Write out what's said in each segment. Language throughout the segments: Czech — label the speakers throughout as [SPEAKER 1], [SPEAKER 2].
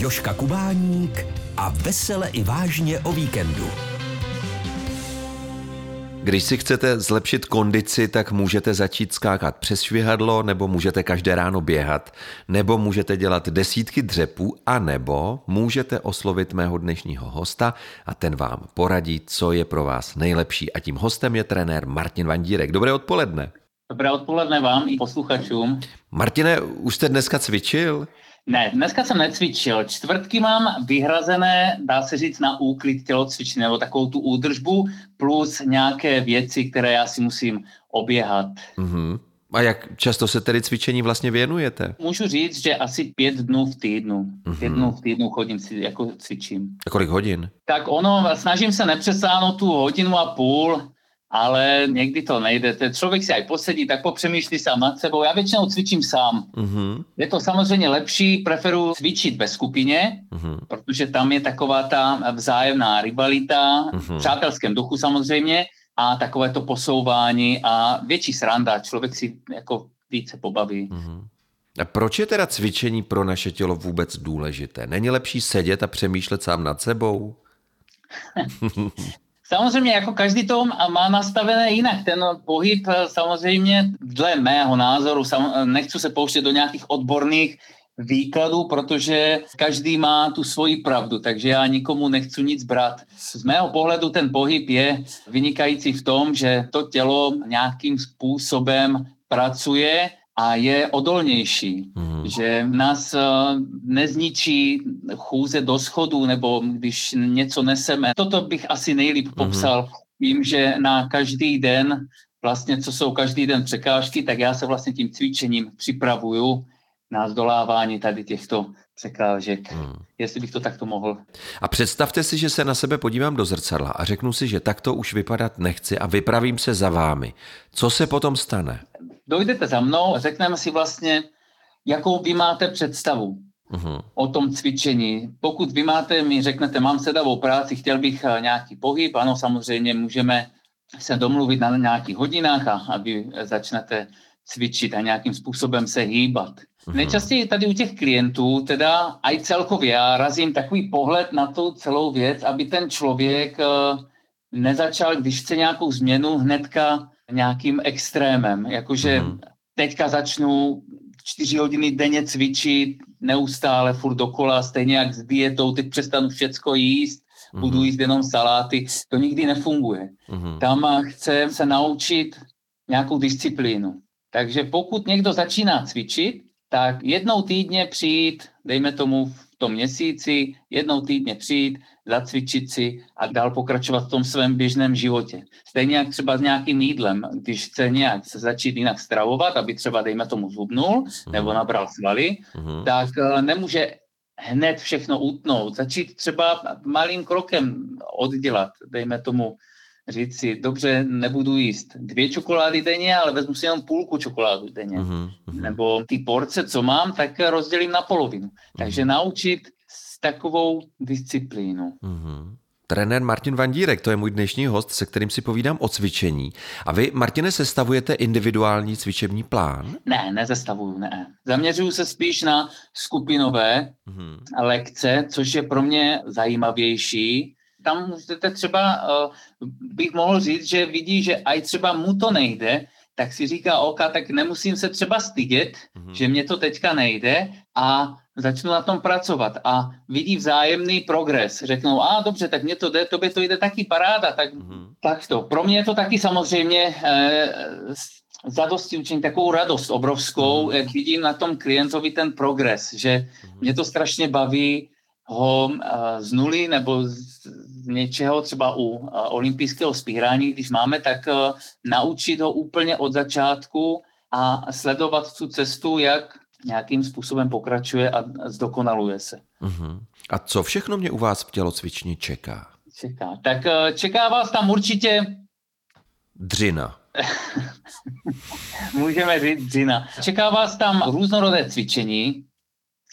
[SPEAKER 1] Joška Kubáník a vesele i vážně o víkendu.
[SPEAKER 2] Když si chcete zlepšit kondici, tak můžete začít skákat přes švihadlo, nebo můžete každé ráno běhat, nebo můžete dělat desítky dřepů, a nebo můžete oslovit mého dnešního hosta a ten vám poradí, co je pro vás nejlepší. A tím hostem je trenér Martin Vandírek. Dobré odpoledne.
[SPEAKER 3] Dobré odpoledne vám i posluchačům.
[SPEAKER 2] Martine, už jste dneska cvičil?
[SPEAKER 3] Ne, dneska jsem necvičil. Čtvrtky mám vyhrazené, dá se říct, na úklid tělocvičny nebo takovou tu údržbu plus nějaké věci, které já si musím oběhat.
[SPEAKER 2] Mm-hmm. A jak často se tedy cvičení vlastně věnujete?
[SPEAKER 3] Můžu říct, že asi pět dnů v týdnu. Mm-hmm. Pět dnů v týdnu chodím si, jako cvičím.
[SPEAKER 2] A kolik hodin?
[SPEAKER 3] Tak ono, snažím se nepřesáhnout tu hodinu a půl, ale někdy to nejde. Ten člověk si aj posedí, tak popřemýšlí sám nad sebou. Já většinou cvičím sám. Uh-huh. Je to samozřejmě lepší, preferuji cvičit ve skupině, uh-huh. protože tam je taková ta vzájemná rivalita, uh-huh. v přátelském duchu samozřejmě, a takové to posouvání a větší sranda. Člověk si jako více pobaví. Uh-huh.
[SPEAKER 2] A proč je teda cvičení pro naše tělo vůbec důležité? Není lepší sedět a přemýšlet sám nad sebou?
[SPEAKER 3] Samozřejmě jako každý to má nastavené jinak. Ten pohyb eh, samozřejmě dle mého názoru, nechci se pouštět do nějakých odborných výkladů, protože každý má tu svoji pravdu, takže já nikomu nechci nic brát. Z mého pohledu ten pohyb je vynikající v tom, že to tělo nějakým způsobem pracuje a je odolnější, hmm. že nás uh, nezničí chůze do schodu nebo když něco neseme. Toto bych asi nejlíp hmm. popsal tím, že na každý den, vlastně co jsou každý den překážky, tak já se vlastně tím cvičením připravuju na zdolávání tady těchto překážek, hmm. jestli bych to takto mohl.
[SPEAKER 2] A představte si, že se na sebe podívám do zrcadla a řeknu si, že takto už vypadat nechci a vypravím se za vámi. Co se potom stane?
[SPEAKER 3] Dojdete za mnou a řekneme si vlastně, jakou vy máte představu uh-huh. o tom cvičení. Pokud vy máte, mi řeknete, mám sedavou práci, chtěl bych eh, nějaký pohyb, ano, samozřejmě můžeme se domluvit na nějakých hodinách a, a vy začnete cvičit a nějakým způsobem se hýbat. Uh-huh. Nejčastěji tady u těch klientů, teda aj celkově, já razím takový pohled na tu celou věc, aby ten člověk uh, nezačal, když chce nějakou změnu, hnedka nějakým extrémem, jakože mm. teďka začnu čtyři hodiny denně cvičit, neustále, furt dokola, stejně jak s dietou, teď přestanu všecko jíst, mm. budu jíst jenom saláty, to nikdy nefunguje. Mm. Tam chce se naučit nějakou disciplínu. Takže pokud někdo začíná cvičit, tak jednou týdně přijít, dejme tomu v tom měsíci, jednou týdně přijít, zacvičit si a dál pokračovat v tom svém běžném životě. Stejně jak třeba s nějakým jídlem, když chce nějak se začít jinak stravovat, aby třeba, dejme tomu, zhubnul mm. nebo nabral svaly, mm. tak eh, nemůže hned všechno utnout. Začít třeba malým krokem oddělat, dejme tomu, říct si, dobře, nebudu jíst dvě čokolády denně, ale vezmu si jenom půlku čokoládu denně. Mm-hmm. Nebo ty porce, co mám, tak rozdělím na polovinu. Mm-hmm. Takže naučit s takovou disciplínu.
[SPEAKER 2] Mm-hmm. Trenér Martin Vandírek, to je můj dnešní host, se kterým si povídám o cvičení. A vy, Martine, sestavujete individuální cvičební plán?
[SPEAKER 3] Ne, nezestavuju, ne. Zaměřuju se spíš na skupinové mm-hmm. lekce, což je pro mě zajímavější, tam můžete třeba, uh, bych mohl říct, že vidí, že aj třeba mu to nejde, tak si říká, OK, tak nemusím se třeba stydět, mm-hmm. že mě to teďka nejde a začnu na tom pracovat a vidí vzájemný progres. Řeknou, a dobře, tak mě to jde, tobě to jde taky paráda, tak, mm-hmm. tak to. Pro mě je to taky samozřejmě eh, zadosti učení, takovou radost obrovskou, mm-hmm. jak vidím na tom klientovi ten progres, že mm-hmm. mě to strašně baví ho eh, z nuly nebo z něčeho třeba u eh, olympijského spírání, když máme, tak eh, naučit ho úplně od začátku a sledovat tu cestu, jak nějakým způsobem pokračuje a zdokonaluje se. Uh-huh.
[SPEAKER 2] A co všechno mě u vás v tělocvični čeká?
[SPEAKER 3] Čeká. Tak čeká vás tam určitě...
[SPEAKER 2] Dřina.
[SPEAKER 3] Můžeme říct dřina. Čeká vás tam různorodé cvičení,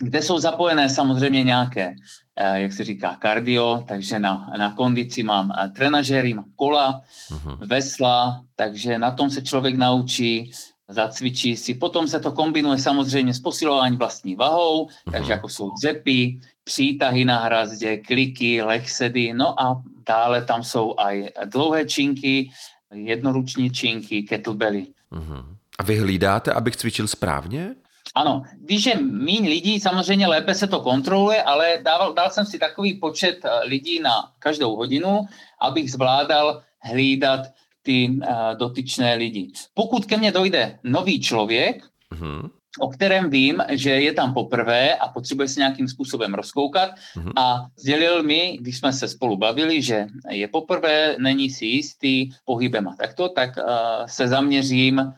[SPEAKER 3] kde jsou zapojené samozřejmě nějaké, eh, jak se říká, kardio, takže na, na kondici mám eh, trenažery, mám kola, uh-huh. vesla, takže na tom se člověk naučí zacvičí si. Potom se to kombinuje samozřejmě s posilováním vlastní vahou, takže jako jsou dřepy, přítahy na hrazdě, kliky, lehsedy, no a dále tam jsou aj dlouhé činky, jednoruční činky, kettlebelly. Uh-huh.
[SPEAKER 2] A vy hlídáte, abych cvičil správně?
[SPEAKER 3] Ano, když je míň lidí, samozřejmě lépe se to kontroluje, ale dával, dal jsem si takový počet eh, lidí na každou hodinu, abych zvládal hlídat ty uh, dotyčné lidi. Pokud ke mně dojde nový člověk, uh-huh. o kterém vím, že je tam poprvé a potřebuje se nějakým způsobem rozkoukat uh-huh. a sdělil mi, když jsme se spolu bavili, že je poprvé, není si jistý pohybem a takto, tak uh, se zaměřím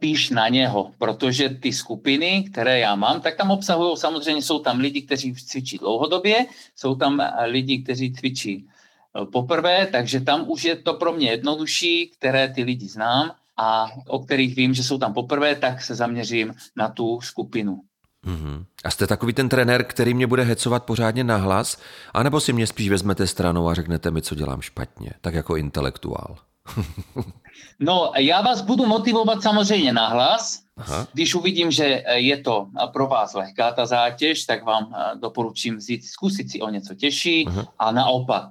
[SPEAKER 3] spíš na něho, protože ty skupiny, které já mám, tak tam obsahují, samozřejmě jsou tam lidi, kteří cvičí dlouhodobě, jsou tam lidi, kteří cvičí eh, poprvé, takže tam už je to pro mě jednodušší, které ty lidi znám a o kterých vím, že jsou tam poprvé, tak se zaměřím na tu skupinu.
[SPEAKER 2] Mm-hmm. A jste takový ten trenér, který mě bude hecovat pořádně na hlas, anebo si mě spíš vezmete stranou a řeknete mi, co dělám špatně, tak jako intelektuál?
[SPEAKER 3] No, já vás budu motivovat samozřejmě na hlas. Aha. Když uvidím, že je to pro vás lehká ta zátěž, tak vám eh, doporučím vzít, zkusit si o něco těžší Aha. a naopak.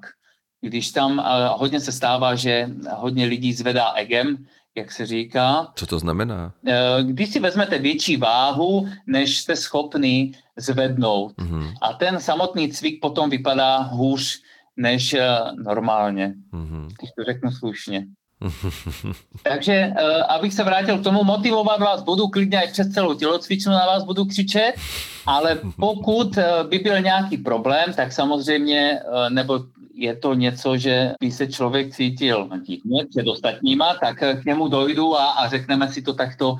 [SPEAKER 3] Když tam eh, hodně se stává, že hodně lidí zvedá egem, jak se říká.
[SPEAKER 2] Co to znamená?
[SPEAKER 3] Eh, když si vezmete větší váhu, než jste schopni zvednout. Uh-huh. A ten samotný cvik potom vypadá hůř než normálně, uh-huh. když to řeknu slušně. Takže uh, abych se vrátil k tomu, motivovat vás budu klidně i přes celou tělocvičnu na vás budu křičet, ale pokud uh, by byl nějaký problém, tak samozřejmě, uh, nebo je to něco, že by se člověk cítil divně před ostatníma, tak k němu dojdu a, a řekneme si to takto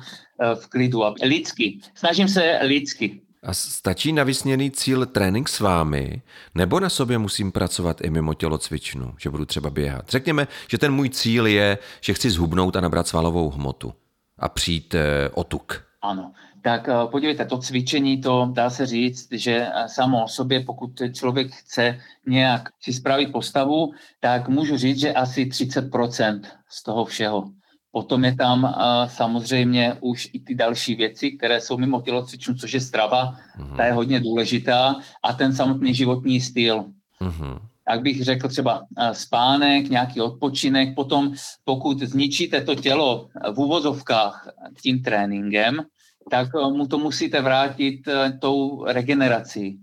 [SPEAKER 3] v klidu. Lidsky. Snažím se lidsky.
[SPEAKER 2] A stačí na vysněný cíl trénink s vámi, nebo na sobě musím pracovat i mimo tělocvičnu, že budu třeba běhat? Řekněme, že ten můj cíl je, že chci zhubnout a nabrat svalovou hmotu a přijít eh, o tuk.
[SPEAKER 3] Ano, tak eh, podívejte, to cvičení, to dá se říct, že eh, samo o sobě, pokud člověk chce nějak si spravit postavu, tak můžu říct, že asi 30% z toho všeho. Potom je tam uh, samozřejmě už i ty další věci, které jsou mimo tělocvičnu, což je strava, uh-huh. ta je hodně důležitá a ten samotný životní styl. Uh-huh. Tak bych řekl třeba uh, spánek, nějaký odpočinek, potom pokud zničíte to tělo v úvozovkách tím tréninkem, tak uh, mu to musíte vrátit uh, tou regenerací.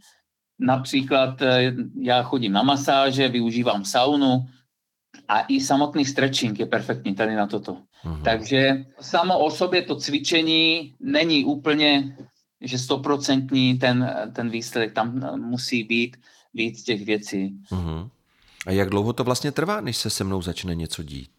[SPEAKER 3] Například já chodím na masáže, využívám saunu, a i samotný stretching je perfektní tady na toto. Uh-huh. Takže samo o sobě to cvičení není úplně, že stoprocentní ten, ten výsledek, tam musí být víc těch věcí. Uh-huh.
[SPEAKER 2] A jak dlouho to vlastně trvá, než se se mnou začne něco dít?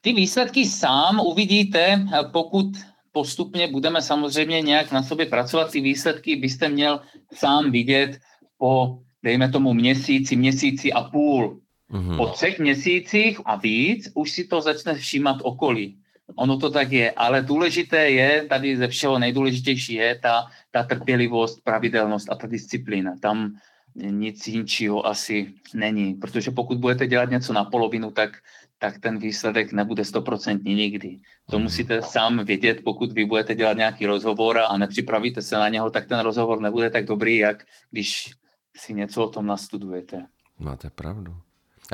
[SPEAKER 3] Ty výsledky sám uvidíte, pokud postupně budeme samozřejmě nějak na sobě pracovat. Ty výsledky byste měl sám vidět po, dejme tomu, měsíci, měsíci a půl. Mm-hmm. Po třech měsících a víc už si to začne všímat okolí. Ono to tak je, ale důležité je, tady ze všeho nejdůležitější je ta, ta trpělivost, pravidelnost a ta disciplína. Tam nic jinčího asi není, protože pokud budete dělat něco na polovinu, tak, tak ten výsledek nebude stoprocentní nikdy. To mhm. musíte sám vědět, pokud vy budete dělat nějaký rozhovor a nepřipravíte se na něho, tak ten rozhovor nebude tak dobrý, jak když si něco o tom nastudujete.
[SPEAKER 2] Máte pravdu.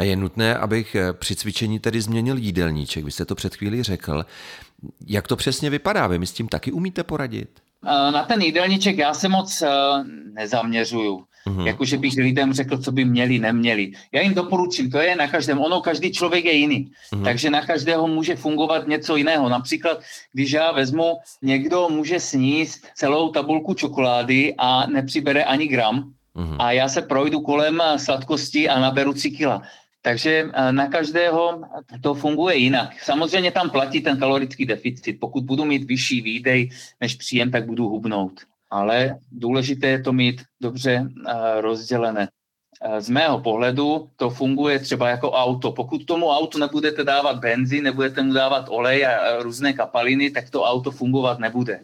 [SPEAKER 2] A je nutné, abych eh, při cvičení tedy změnil jídelníček. Vy jste to před chvílí řekl. Jak to přesně vypadá? Vy mi s tím taky umíte poradit?
[SPEAKER 3] Eh, na ten jídelníček já se moc eh, nezaměřuju. Uhum. Jakože bych lidem řekl, co by měli, neměli. Já jim doporučím, to je na každém. Ono, každý člověk je jiný. Uhum. Takže na každého může fungovat něco jiného. Například, když já vezmu, někdo může sníst celou tabulku čokolády a nepřibere ani gram, Uhum. A já se projdu kolem sladkosti a naberu 3 kila. Takže eh, na každého to funguje jinak. Samozřejmě tam platí ten kalorický deficit. Pokud budu mít vyšší výdej než příjem, tak budu hubnout. Ale důležité je to mít dobře eh, rozdělené. Eh, z mého pohledu to funguje třeba jako auto. Pokud tomu autu nebudete dávat benzín, nebudete mu dávat olej a různé kapaliny, tak to auto fungovat nebude.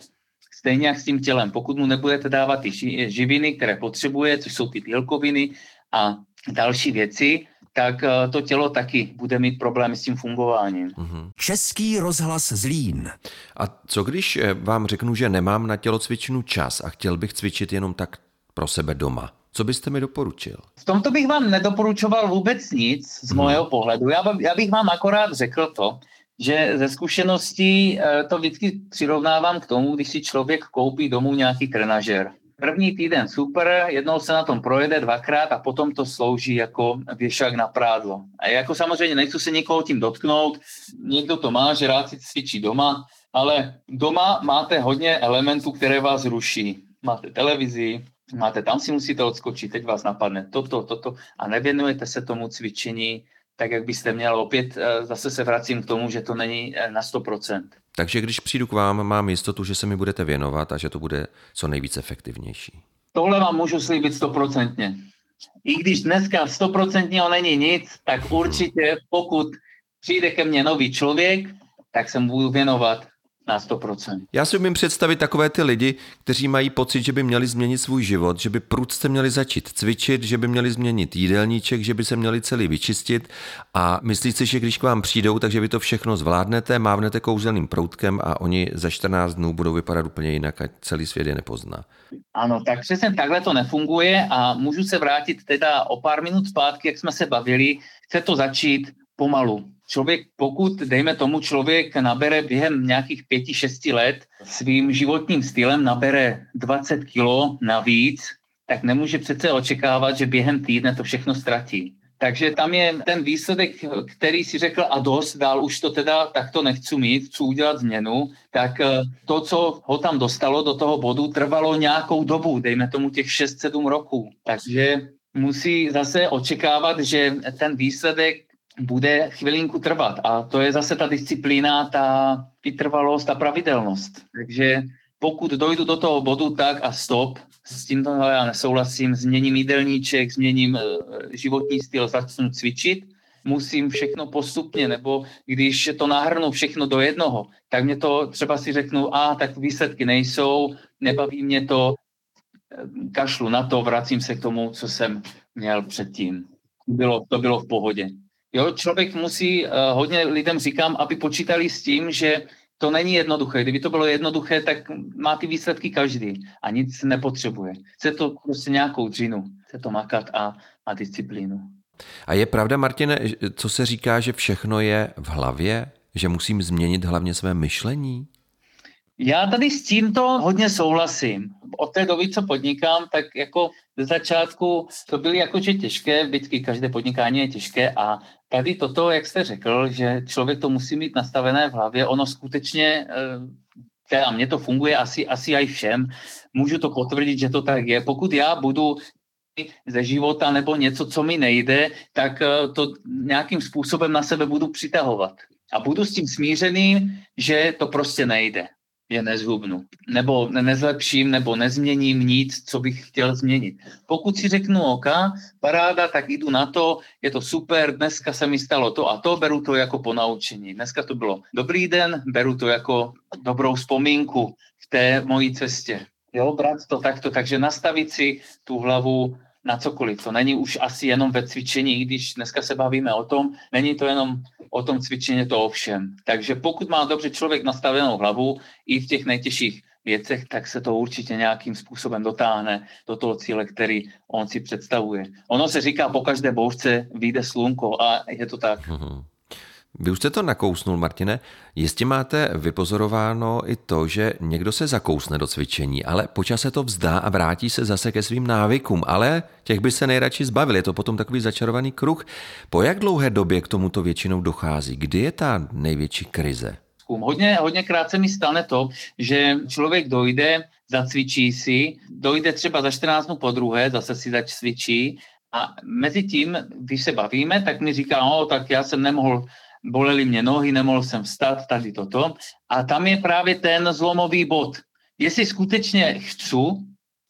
[SPEAKER 3] Stejně jak s tím tělem. Pokud mu nebudete dávat ty živiny, které potřebuje, což jsou ty bílkoviny a další věci, tak eh, to tělo taky bude mít problémy s tím fungováním.
[SPEAKER 1] Mm-hmm. Český rozhlas Zlín.
[SPEAKER 2] A co když eh, vám řeknu, že nemám na tělocvičnu čas a chtěl bych cvičit jenom tak pro sebe doma? Co byste mi doporučil?
[SPEAKER 3] V tomto bych vám nedoporučoval vůbec nic z hmm. mého pohledu. Já, já bych vám akorát řekl to, že ze zkušeností eh, to vždycky přirovnávám k tomu, když si člověk koupí domů nějaký trenažer. První týden super, jednou se na tom projede dvakrát a potom to slouží jako věšák na prádlo. A jako samozřejmě nechci se někoho tím dotknout, někdo to má, že rád si cvičí doma, ale doma máte hodně elementů, které vás ruší. Máte televizi, máte tam si musíte odskočit, teď vás napadne toto, toto a nevěnujete se tomu cvičení tak, jak byste měl. Opět eh, zase se vracím k tomu, že to není eh, na 100%.
[SPEAKER 2] Takže když přijdu k vám, mám jistotu, že se mi budete věnovat a že to bude co nejvíc efektivnější.
[SPEAKER 3] Tohle vám můžu slíbit stoprocentně. I když dneska stoprocentně není nic, tak určitě pokud přijde ke mně nový člověk, tak se mu budu věnovat na 100%.
[SPEAKER 2] Já si umím představit takové ty lidi, kteří mají pocit, že by měli změnit svůj život, že by prudce měli začít cvičit, že by měli změnit jídelníček, že by se měli celý vyčistit a myslí si, že když k vám přijdou, takže vy to všechno zvládnete, mávnete kouzelným proutkem a oni za 14 dnů budou vypadat úplně jinak a celý svět je nepozná.
[SPEAKER 3] Ano, tak přesně takhle to nefunguje a můžu se vrátit teda o pár minut zpátky, jak jsme se bavili. Chce to začít pomalu člověk, pokud, dejme tomu, člověk nabere během nějakých pěti, šesti let svým životním stylem nabere 20 kilo navíc, tak nemůže přece očekávat, že během týdne to všechno ztratí. Takže tam je ten výsledek, který si řekl a dost, dál už to teda takto nechci mít, chci udělat změnu, tak eh, to, co ho tam dostalo do toho bodu, trvalo nějakou dobu, dejme tomu těch 6-7 roků. Takže musí zase očekávat, že ten výsledek bude chvilinku trvat. A to je zase ta disciplína, ta vytrvalost a pravidelnost. Takže pokud dojdu do toho bodu tak a stop, s tím to já nesouhlasím, změním jídelníček, změním e, životní styl, začnu cvičit, musím všechno postupně, nebo když to nahrnu všechno do jednoho, tak mě to třeba si řeknu, a tak výsledky nejsou, nebaví mě to, e, kašlu na to, vracím se k tomu, co jsem měl předtím. Bylo, to bylo v pohodě. Jo, člověk musí, uh, hodně lidem říkám, aby počítali s tím, že to není jednoduché. Kdyby to bylo jednoduché, tak má ty výsledky každý a nic nepotřebuje. Chce to prostě nějakou dřinu, chce to makat a má disciplínu.
[SPEAKER 2] A je pravda, Martine, co se říká, že všechno je v hlavě? Že musím změnit hlavně své myšlení?
[SPEAKER 3] Já tady s tímto hodně souhlasím. Od té doby, co podnikám, tak jako ze začátku to byly jakože těžké, vždycky každé podnikání je těžké a tady toto, jak jste řekl, že člověk to musí mít nastavené v hlavě, ono skutečně, eh, teda mně to funguje asi, asi i všem, můžu to potvrdit, že to tak je. Pokud já budu ze života nebo něco, co mi nejde, tak eh, to nějakým způsobem na sebe budu přitahovat. A budu s tím smířený, že to prostě nejde je nezhubnu. Nebo nezlepším, nebo nezměním nic, co bych chtěl změnit. Pokud si řeknu OK, paráda, tak jdu na to, je to super, dneska se mi stalo to a to, beru to jako ponaučení. Dneska to bylo dobrý den, beru to jako dobrou vzpomínku v té mojí cestě. Jo, brát to takto, takže nastavit si tu hlavu na cokoliv. To není už asi jenom ve cvičení, když dneska se bavíme o tom, není to jenom o tom cvičení, to ovšem. Takže pokud má dobře člověk nastavenou hlavu i v těch nejtěžších věcech, tak se to určitě nějakým způsobem dotáhne do toho cíle, který on si představuje. Ono se říká, po každé bouřce vyjde slunko a je to tak. Mm-hmm.
[SPEAKER 2] Vy už jste to nakousnul, Martine. Jistě máte vypozorováno i to, že někdo se zakousne do cvičení, ale počas se to vzdá a vrátí se zase ke svým návykům, ale těch by se nejradši zbavil. Je to potom takový začarovaný kruh. Po jak dlouhé době k tomuto většinou dochází? Kdy je ta největší krize?
[SPEAKER 3] Hodně, hodně krátce mi stane to, že člověk dojde, zacvičí si, dojde třeba za 14 dnů po druhé, zase si zacvičí a mezi tím, když se bavíme, tak mi říká, no, tak já jsem nemohl bolely mě nohy, nemohl jsem vstát, tady toto. A tam je právě ten zlomový bod. Jestli skutečně chci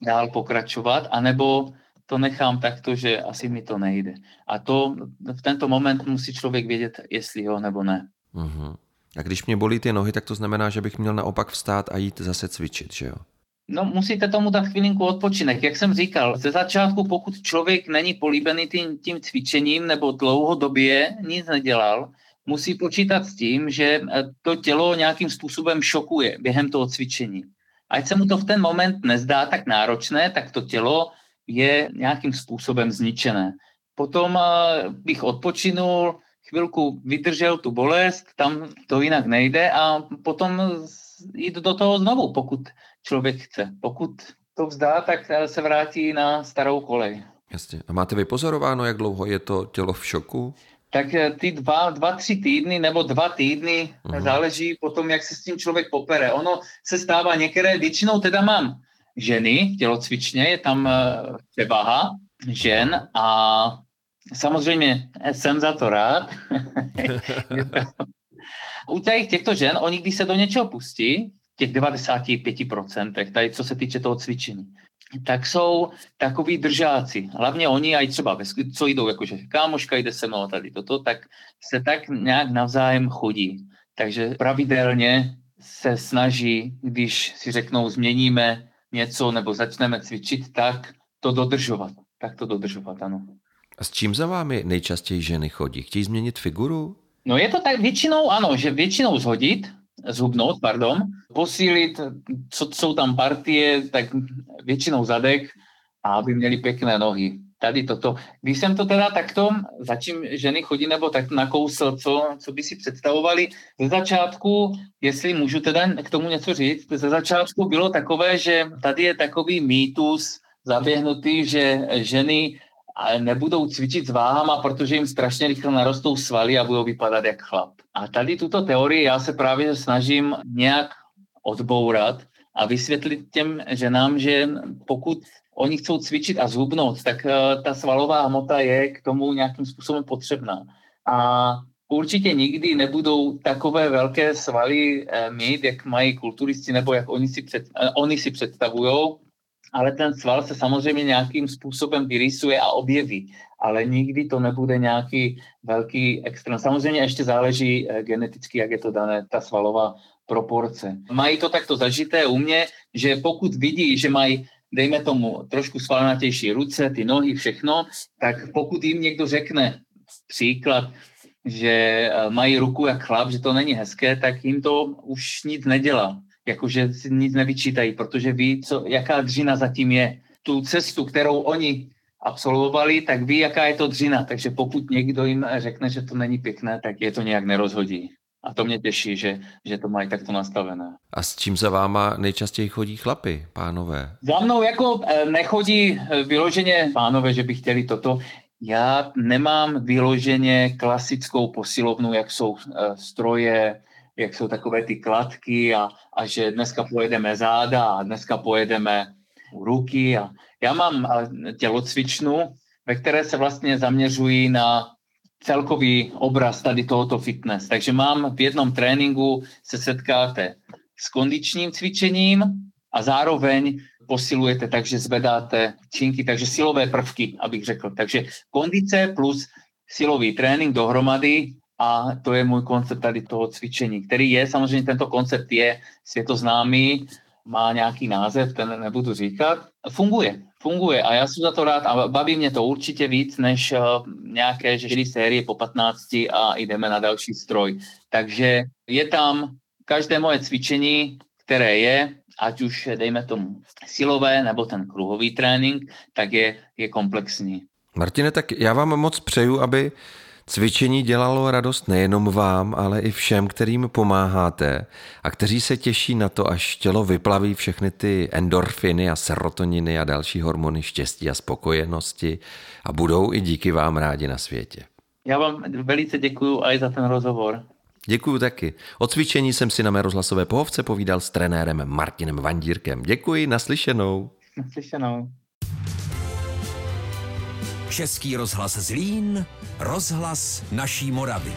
[SPEAKER 3] dál pokračovat, anebo to nechám takto, že asi mi to nejde. A to v tento moment musí člověk vědět, jestli jo nebo ne.
[SPEAKER 2] Uh-huh. A když mě bolí ty nohy, tak to znamená, že bych měl naopak vstát a jít zase cvičit, že jo?
[SPEAKER 3] No musíte tomu dát chvilinku odpočinek. Jak jsem říkal, ze začátku, pokud člověk není políbený tím, tím cvičením nebo dlouhodobě nic nedělal, musí počítat s tím, že eh, to tělo nějakým způsobem šokuje během toho cvičení. Ať se mu to v ten moment nezdá tak náročné, tak to tělo je nějakým způsobem zničené. Potom eh, bych odpočinul, chvilku vydržel tu bolest, tam to jinak nejde a potom jít do toho znovu, pokud člověk chce. Pokud to vzdá, tak se vrátí na starou kolej.
[SPEAKER 2] Jasně. A máte vypozorováno, jak dlouho je to tělo v šoku?
[SPEAKER 3] Tak eh, ty dva, dva, tři týdny nebo dva týdny uh-huh. záleží potom, jak se s tím člověk popere. Ono se stává některé, většinou teda mám ženy, tělocvičně, je tam eh, převaha žen a samozřejmě jsem za to rád. U těch těchto žen, oni když se do něčeho pustí, těch 95%, tady co se týče toho cvičení, tak jsou takový držáci. Hlavně oni, a třeba, co jdou, jakože kámoška jde se mnou tady toto, tak se tak nějak navzájem chodí. Takže pravidelně se snaží, když si řeknou, změníme něco nebo začneme cvičit, tak to dodržovat. Tak to dodržovat, ano.
[SPEAKER 2] A s čím za vámi nejčastěji ženy chodí? Chtějí změnit figuru?
[SPEAKER 3] No je to tak většinou, ano, že většinou zhodit, zhubnout, pardon, posílit, co jsou tam partie, tak většinou zadek a aby měli pěkné nohy. Tady toto. Když jsem to teda takto, začím ženy chodí nebo tak nakousl, co, co by si představovali, ze začátku, jestli můžu teda k tomu něco říct, ze začátku bylo takové, že tady je takový mýtus zaběhnutý, že ženy nebudou cvičit s váhama, protože jim strašně rychle narostou svaly a budou vypadat jak chlap. A tady tuto teorii já se právě snažím nějak odbourat a vysvětlit těm ženám, že pokud oni chcou cvičit a zhubnout, tak eh, ta svalová hmota je k tomu nějakým způsobem potřebná. A určitě nikdy nebudou takové velké svaly eh, mít, jak mají kulturisti, nebo jak oni si, před, eh, oni si představují, ale ten sval se samozřejmě nějakým způsobem vyrysuje a objeví, ale nikdy to nebude nějaký velký extrém. Samozřejmě ještě záleží eh, geneticky, jak je to dané, ta svalová proporce. Mají to takto zažité u mě, že pokud vidí, že mají dejme tomu trošku svalnatější ruce, ty nohy, všechno, tak pokud jim někdo řekne příklad, že eh, mají ruku jak chlap, že to není hezké, tak jim to už nic nedělá jakože si nic nevyčítají, protože ví, co, jaká dřina zatím je. Tu cestu, kterou oni absolvovali, tak ví, jaká je to dřina. Takže pokud někdo jim řekne, že to není pěkné, tak je to nějak nerozhodí. A to mě těší, že, že to mají takto nastavené.
[SPEAKER 2] A s čím za váma nejčastěji chodí chlapy, pánové?
[SPEAKER 3] Za mnou jako eh, nechodí eh, vyloženě pánové, že by chtěli toto. Já nemám vyloženě klasickou posilovnu, jak jsou eh, stroje, jak jsou takové ty kladky a, a že dneska pojedeme záda a dneska pojedeme ruky. A já mám tělocvičnu, ve které se vlastně zaměřují na celkový obraz tady tohoto fitness. Takže mám v jednom tréninku se setkáte s kondičním cvičením a zároveň posilujete, takže zvedáte činky, takže silové prvky, abych řekl. Takže kondice plus silový trénink dohromady a to je můj koncept tady toho cvičení, který je, samozřejmě tento koncept je světoznámý, má nějaký název, ten nebudu říkat. Funguje, funguje a já jsem za to rád a baví mě to určitě víc, než uh, nějaké žilý série po 15 a jdeme na další stroj. Takže je tam každé moje cvičení, které je, ať už dejme tomu silové nebo ten kruhový trénink, tak je, je komplexní.
[SPEAKER 2] Martine, tak já vám moc přeju, aby Cvičení dělalo radost nejenom vám, ale i všem, kterým pomáháte a kteří se těší na to, až tělo vyplaví všechny ty endorfiny a serotoniny a další hormony štěstí a spokojenosti a budou i díky vám rádi na světě.
[SPEAKER 3] Já vám velice děkuji i za ten rozhovor.
[SPEAKER 2] Děkuji taky. O cvičení jsem si na mé rozhlasové pohovce povídal s trenérem Martinem Vandírkem. Děkuji, naslyšenou.
[SPEAKER 3] Naslyšenou.
[SPEAKER 1] Český rozhlas Zlín, rozhlas naší Moravy.